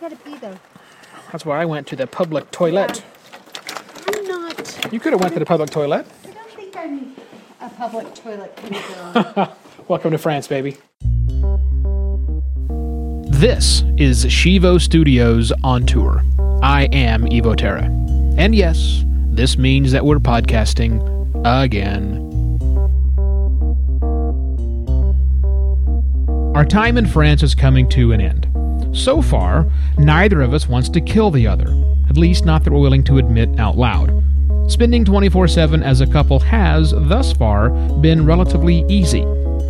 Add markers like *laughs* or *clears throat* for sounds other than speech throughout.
gotta pee though. That's why I went to the public toilet. I'm not. You could have went to the public toilet. I don't think I'm a public toilet kind of. *laughs* Welcome to France, baby. This is Shivo Studios on tour. I am Evo Terra. And yes, this means that we're podcasting again. Our time in France is coming to an end. So far, neither of us wants to kill the other, at least not that we're willing to admit out loud. Spending 24 7 as a couple has, thus far, been relatively easy.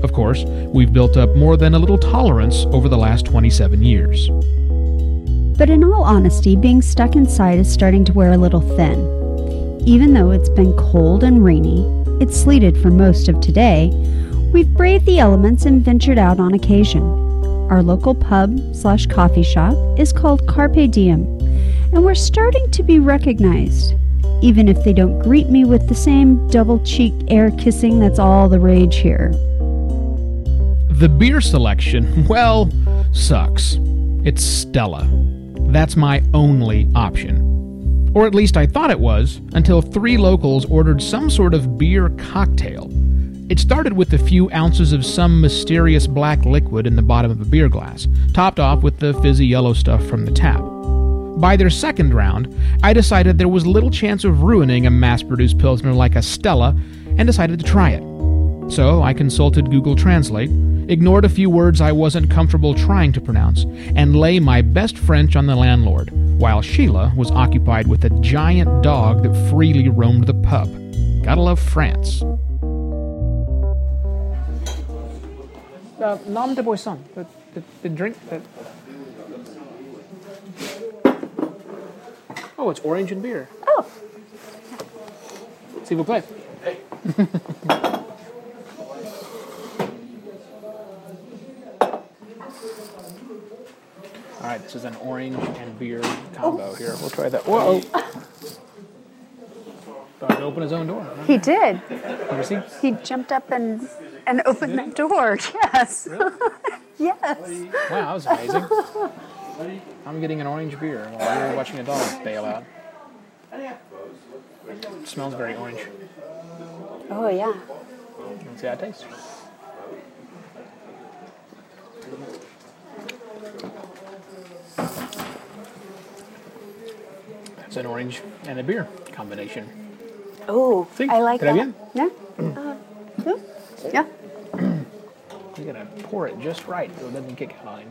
Of course, we've built up more than a little tolerance over the last 27 years. But in all honesty, being stuck inside is starting to wear a little thin. Even though it's been cold and rainy, it's sleeted for most of today, we've braved the elements and ventured out on occasion. Our local pub slash coffee shop is called Carpe Diem, and we're starting to be recognized, even if they don't greet me with the same double cheek air kissing that's all the rage here. The beer selection, *laughs* well, sucks. It's Stella. That's my only option. Or at least I thought it was, until three locals ordered some sort of beer cocktail. It started with a few ounces of some mysterious black liquid in the bottom of a beer glass, topped off with the fizzy yellow stuff from the tap. By their second round, I decided there was little chance of ruining a mass produced Pilsner like a Stella and decided to try it. So I consulted Google Translate, ignored a few words I wasn't comfortable trying to pronounce, and lay my best French on the landlord, while Sheila was occupied with a giant dog that freely roamed the pub. Gotta love France. Uh, nom de boisson, the, the, the drink that. Oh, it's orange and beer. oh, S'il vous plaît. All right, this is an orange and beer combo here. We'll try that. Whoa! Dog open his own door. he did. You see? He jumped up and and opened that door. *laughs* Yes. *laughs* yes. Wow, that was amazing. I'm getting an orange beer while you're watching a dog bail out. smells very orange. Oh yeah. Let's see how it tastes. It's an orange and a beer combination. Oh, I like ¿Está that. bien? Yeah. *clears throat* Uh, yeah. Yeah. You gotta pour it just right so it doesn't kick out.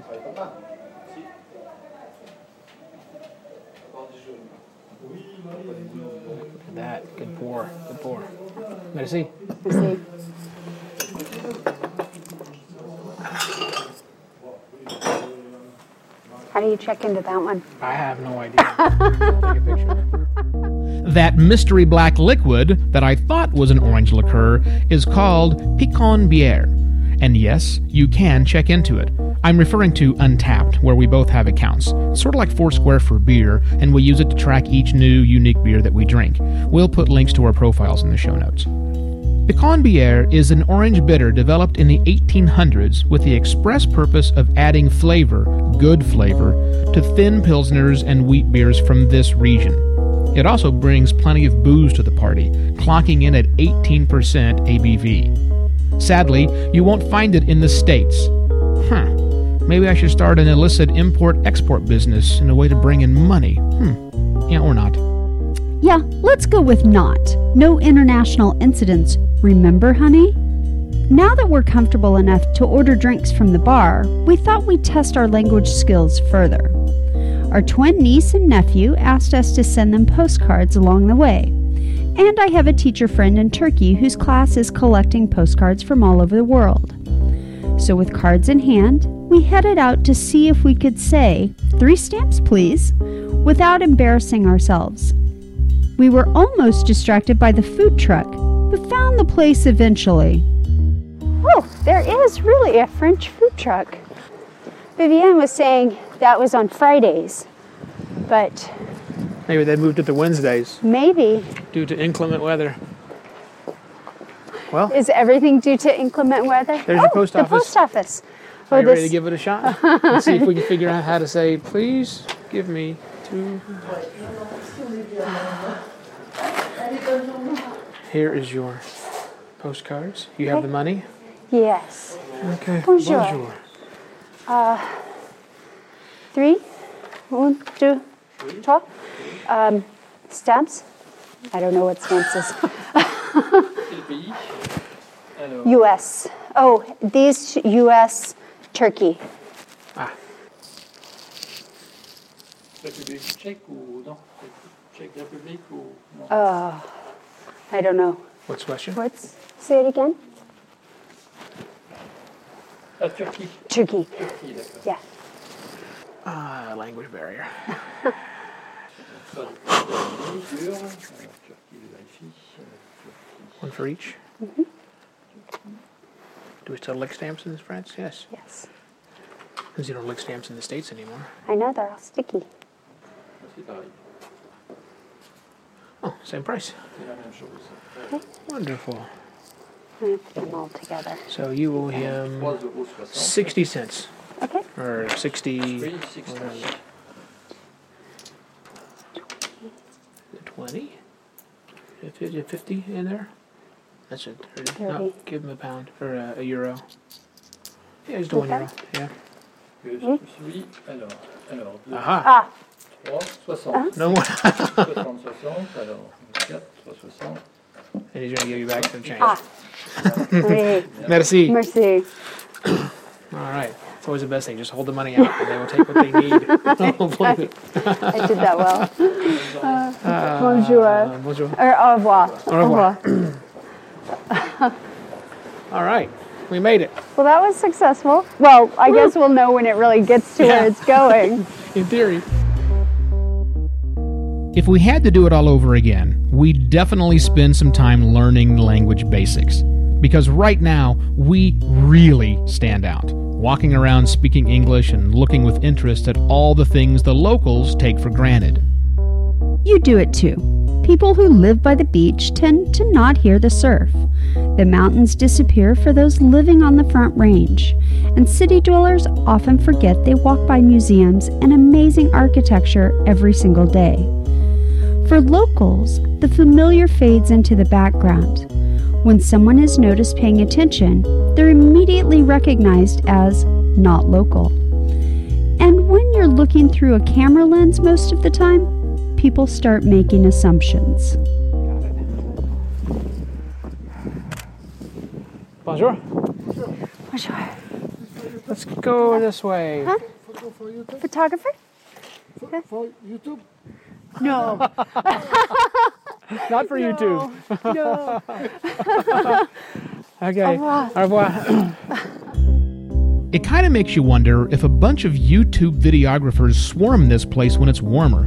Look at that. Good pour. Good pour. Merci. Let's see. How do you check into that one? I have no idea. *laughs* Take a picture. That mystery black liquid that I thought was an orange liqueur is called Picon Bière. And yes, you can check into it. I'm referring to Untappd, where we both have accounts. Sort of like Foursquare for beer, and we use it to track each new, unique beer that we drink. We'll put links to our profiles in the show notes. Picon Bière is an orange bitter developed in the 1800s with the express purpose of adding flavor, good flavor, to thin pilsners and wheat beers from this region. It also brings plenty of booze to the party, clocking in at 18% ABV. Sadly, you won't find it in the States. Huh. Maybe I should start an illicit import export business in a way to bring in money. Hmm. Yeah, or not. Yeah, let's go with not. No international incidents, remember, honey? Now that we're comfortable enough to order drinks from the bar, we thought we'd test our language skills further. Our twin niece and nephew asked us to send them postcards along the way. And I have a teacher friend in Turkey whose class is collecting postcards from all over the world. So, with cards in hand, we headed out to see if we could say, Three stamps, please, without embarrassing ourselves. We were almost distracted by the food truck, but found the place eventually. Oh, there is really a French food truck. Vivienne was saying that was on Fridays, but Maybe they moved it to Wednesdays maybe due to inclement weather. Well, is everything due to inclement weather? There's oh, your post the office. post office. Are you ready to give it a shot? Let's see if we can figure out how to say, please give me two. Here is your postcards. You have the money? Yes. Okay. Bonjour. Uh, three. One, two, trois. Um, stamps. I don't know what stamps is. U.S. *laughs* Oh, these U.S. Turkey. Ah, République tchèque ou non Tchèque République ou non Uh, I don't know. what's the question? What's say it again? Turquie. Turkey. Turquie, d'accord. Yeah. Ah, language barrier. *laughs* One for each. Mm-hmm. Do we still lick stamps in France? Yes. Yes. Because you don't lick stamps in the States anymore. I know they're all sticky. Turquie, C'est pareil. Oh, same price. C'est la même chose. Wonderful. I'm gonna put them all together. So you owe him 60 cents. Okay. Or 60. Oui, 60. whatever. Is it 20? Is it 50 50 in there? That's it. 30. No, give him a pound. Or a, a euro. Yeah, he's doing one euro. Yeah. Que je Oui. suis. Alors, alors 2, Aha. Ah, 3, 60. No more. 60, 60. Alors, 4, 60. and he's going to give you back some change. ah. Oui. *laughs* Merci. Merci. All right. It's always the best thing. Just hold the money out and they will take what they need. *laughs* Hopefully. I did that well. *laughs* bonjour. Uh, bonjour. Or au revoir. Au revoir. *coughs* All right. We made it. Well, that was successful. Well, I guess we'll know when it really gets to Yeah. where it's going. *laughs* In theory. If we had to do it all over again, we'd definitely spend some time learning language basics. Because right now, we really stand out, walking around speaking English and looking with interest at all the things the locals take for granted. You do it too. People who live by the beach tend to not hear the surf. The mountains disappear for those living on the Front Range, and city dwellers often forget they walk by museums and amazing architecture every single day. For locals, the familiar fades into the background. When someone is noticed paying attention, they're immediately recognized as not local. And when you're looking through a camera lens most of the time, people start making assumptions. Bonjour. Bonjour. Let's go this way. Huh? Photographer? For YouTube? No. *laughs* Not for YouTube. no. *laughs* Okay. Au revoir. Au revoir. it kind of makes you wonder if a bunch of YouTube videographers swarm this place when it's warmer.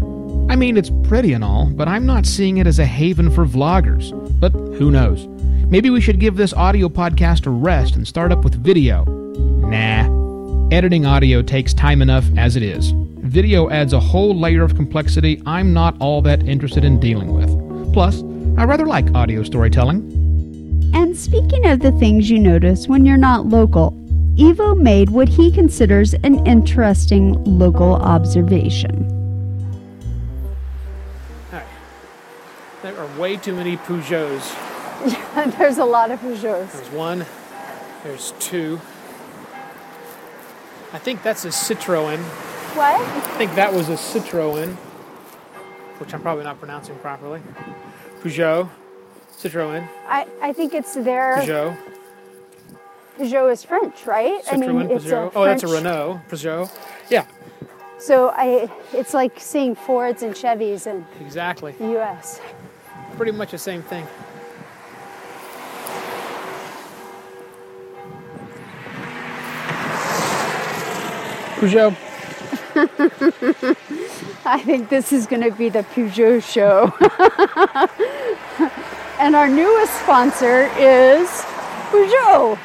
I mean, it's pretty and all, but I'm not seeing it as a haven for vloggers. But who knows? Maybe we should give this audio podcast a rest and start up with video. Nah. Editing audio takes time enough as it is. Video adds a whole layer of complexity I'm not all that interested in dealing with. Plus, I rather like audio storytelling. And speaking of the things you notice when you're not local, Evo made what he considers an interesting local observation. There are way too many Peugeots. *laughs* There's a lot of Peugeots. There's one, there's two. I think that's a Citroen. What? I think that was a Citroen, which I'm probably not pronouncing properly. Peugeot, Citroen, I, I think it's their Peugeot, Peugeot is French, right? I Citroen, mean, it's Peugeot. a oh, that's a Renault, Peugeot. Yeah, So I, it's like seeing Fords and Chevys in exactly. the U.S. Pretty much the same thing. Peugeot. *laughs* I think this is going to be the Peugeot show. *laughs* and our newest sponsor is Peugeot.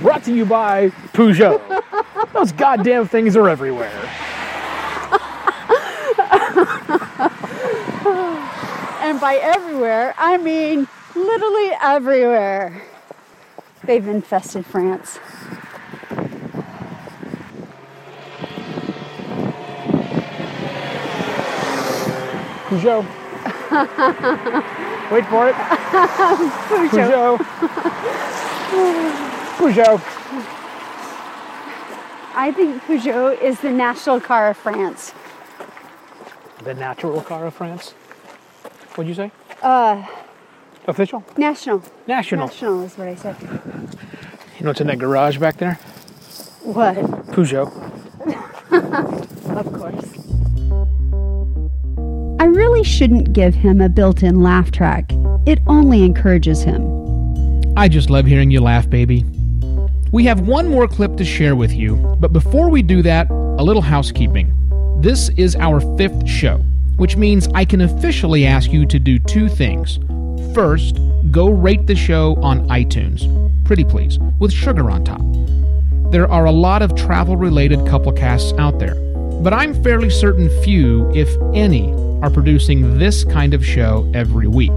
Brought to you by Peugeot. *laughs* Those goddamn things are everywhere. *laughs* And by everywhere, I mean literally everywhere. They've infested France. Peugeot. *laughs* Wait for it. Peugeot. Peugeot. Peugeot. I think Peugeot is the national car of France. The natural car of France. What'd you say? Uh, Official? national. National. National is what I said. You know what's in that garage back there? What? Peugeot. *laughs* shouldn't give him a built in laugh track. It only encourages him. I just love hearing you laugh, baby. We have one more clip to share with you, but before we do that, a little housekeeping. This is our fifth show, which means I can officially ask you to do two things. First, go rate the show on iTunes. Pretty please, with sugar on top. There are a lot of travel related couple casts out there, but I'm fairly certain few, if any, are producing this kind of show every week.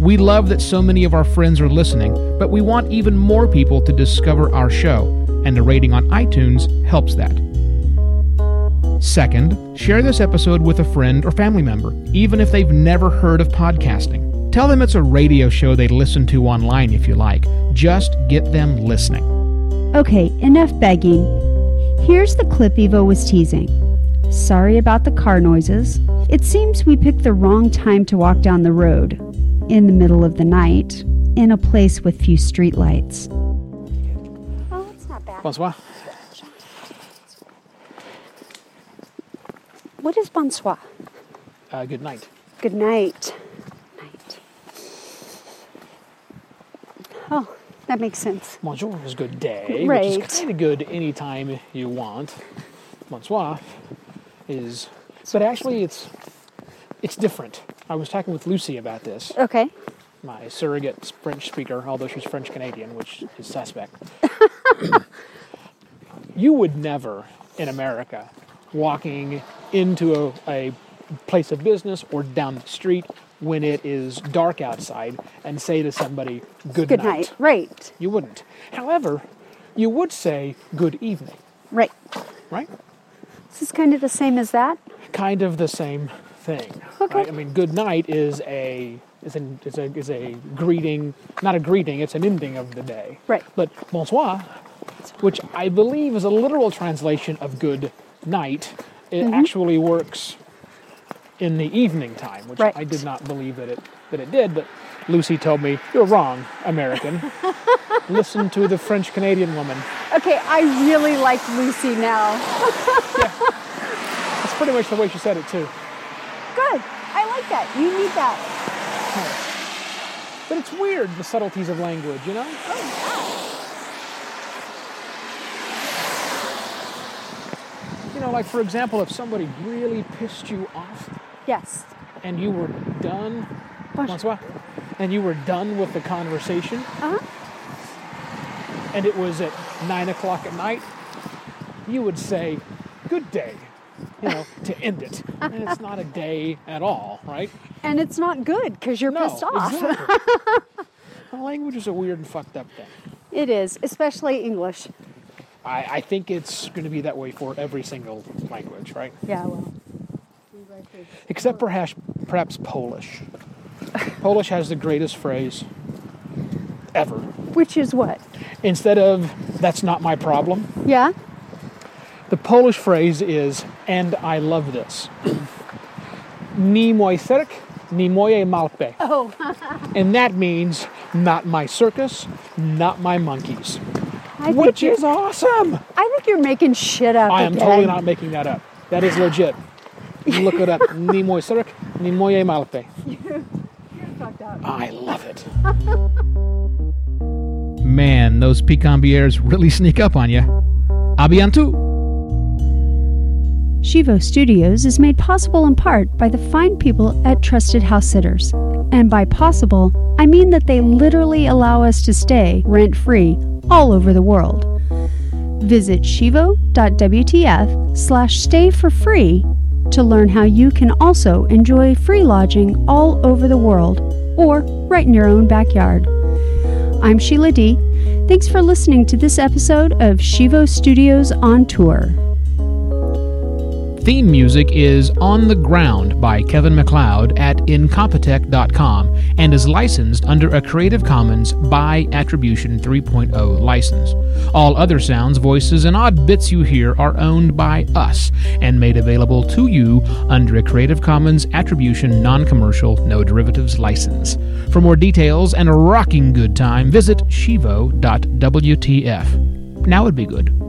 We love that so many of our friends are listening, but we want even more people to discover our show, and a rating on iTunes helps that. Second, share this episode with a friend or family member, even if they've never heard of podcasting. Tell them it's a radio show they listen to online if you like. Just get them listening. Okay, enough begging. Here's the clip Evo was teasing. Sorry about the car noises. It seems we picked the wrong time to walk down the road. In the middle of the night, in a place with few streetlights. Oh, it's not bad. Bonsoir. What is bonsoir? Uh, good night. Good night. Night. Oh, that makes sense. Bonjour is good day, Right. which is kind of good anytime you want. Bonsoir is, but actually it's it's different. I was talking with Lucy about this, Okay. my surrogate French speaker, although she's French Canadian, which is suspect. *laughs* you would never in America walking into a, a place of business or down the street when it is dark outside and say to somebody, "Good, night. Good night. Right. You wouldn't. However, you would say good evening, Right. right? This is kind of the same as that. Kind of the same thing. Okay. Right? I mean, good night is a is a, is a is a greeting, not a greeting. It's an ending of the day. Right. But bonsoir, which I believe is a literal translation of good night, it Mm-hmm. actually works in the evening time, which Right. I did not believe that it that it did. But Lucy told me you're wrong, American. *laughs* Listen to the French Canadian woman. Okay, I really like Lucy now. yeah. That's pretty much the way she said it too. Good. I like that. You need that. But it's weird the subtleties of language, you know. You know, like for example, if somebody really pissed you off Yes. and you were done, bonsoir, and you were done with the conversation, Uh-huh. and it was at nine o'clock at night, you would say, "Good day," you know, to end it. And it's not a day at all, right? And it's not good because you're No, pissed off. exactly. *laughs* Well, language is a weird and fucked up thing. It is, especially English. I, I think it's going to be that way for every single language, right? Yeah, well. Except perhaps perhaps Polish. Polish has the greatest phrase ever. Which is what? Instead of "That's not my problem," Yeah? the Polish phrase is "And I love this." *clears throat* Ni mój cyrk, ni moje malpe. Oh, *laughs* And that means not my circus, not my monkeys. I Which is awesome. I think you're making shit up. I am again. totally not making that up. That is legit. *laughs* Look it up. Ni mój cyrk, ni moje malpe. *laughs* I love it. Man, those Picon bières really sneak up on you. A bientôt. Shivo Studios is made possible in part by the fine people at Trusted House Sitters. And by possible, I mean that they literally allow us to stay rent free all over the world. Visit shivo.wtf slash stay for free to learn how you can also enjoy free lodging all over the world or right in your own backyard. I'm Sheila D. Thanks for listening to this episode of Shivo Studios on Tour. Theme music is On the Ground by Kevin MacLeod at Incompetech.com and is licensed under a Creative Commons by Attribution 3.0 license. All other sounds, voices, and odd bits you hear are owned by us and made available to you under a Creative Commons Attribution Non Commercial No Derivatives license. For more details and a rocking good time, visit shivo.wtf. Now would be good.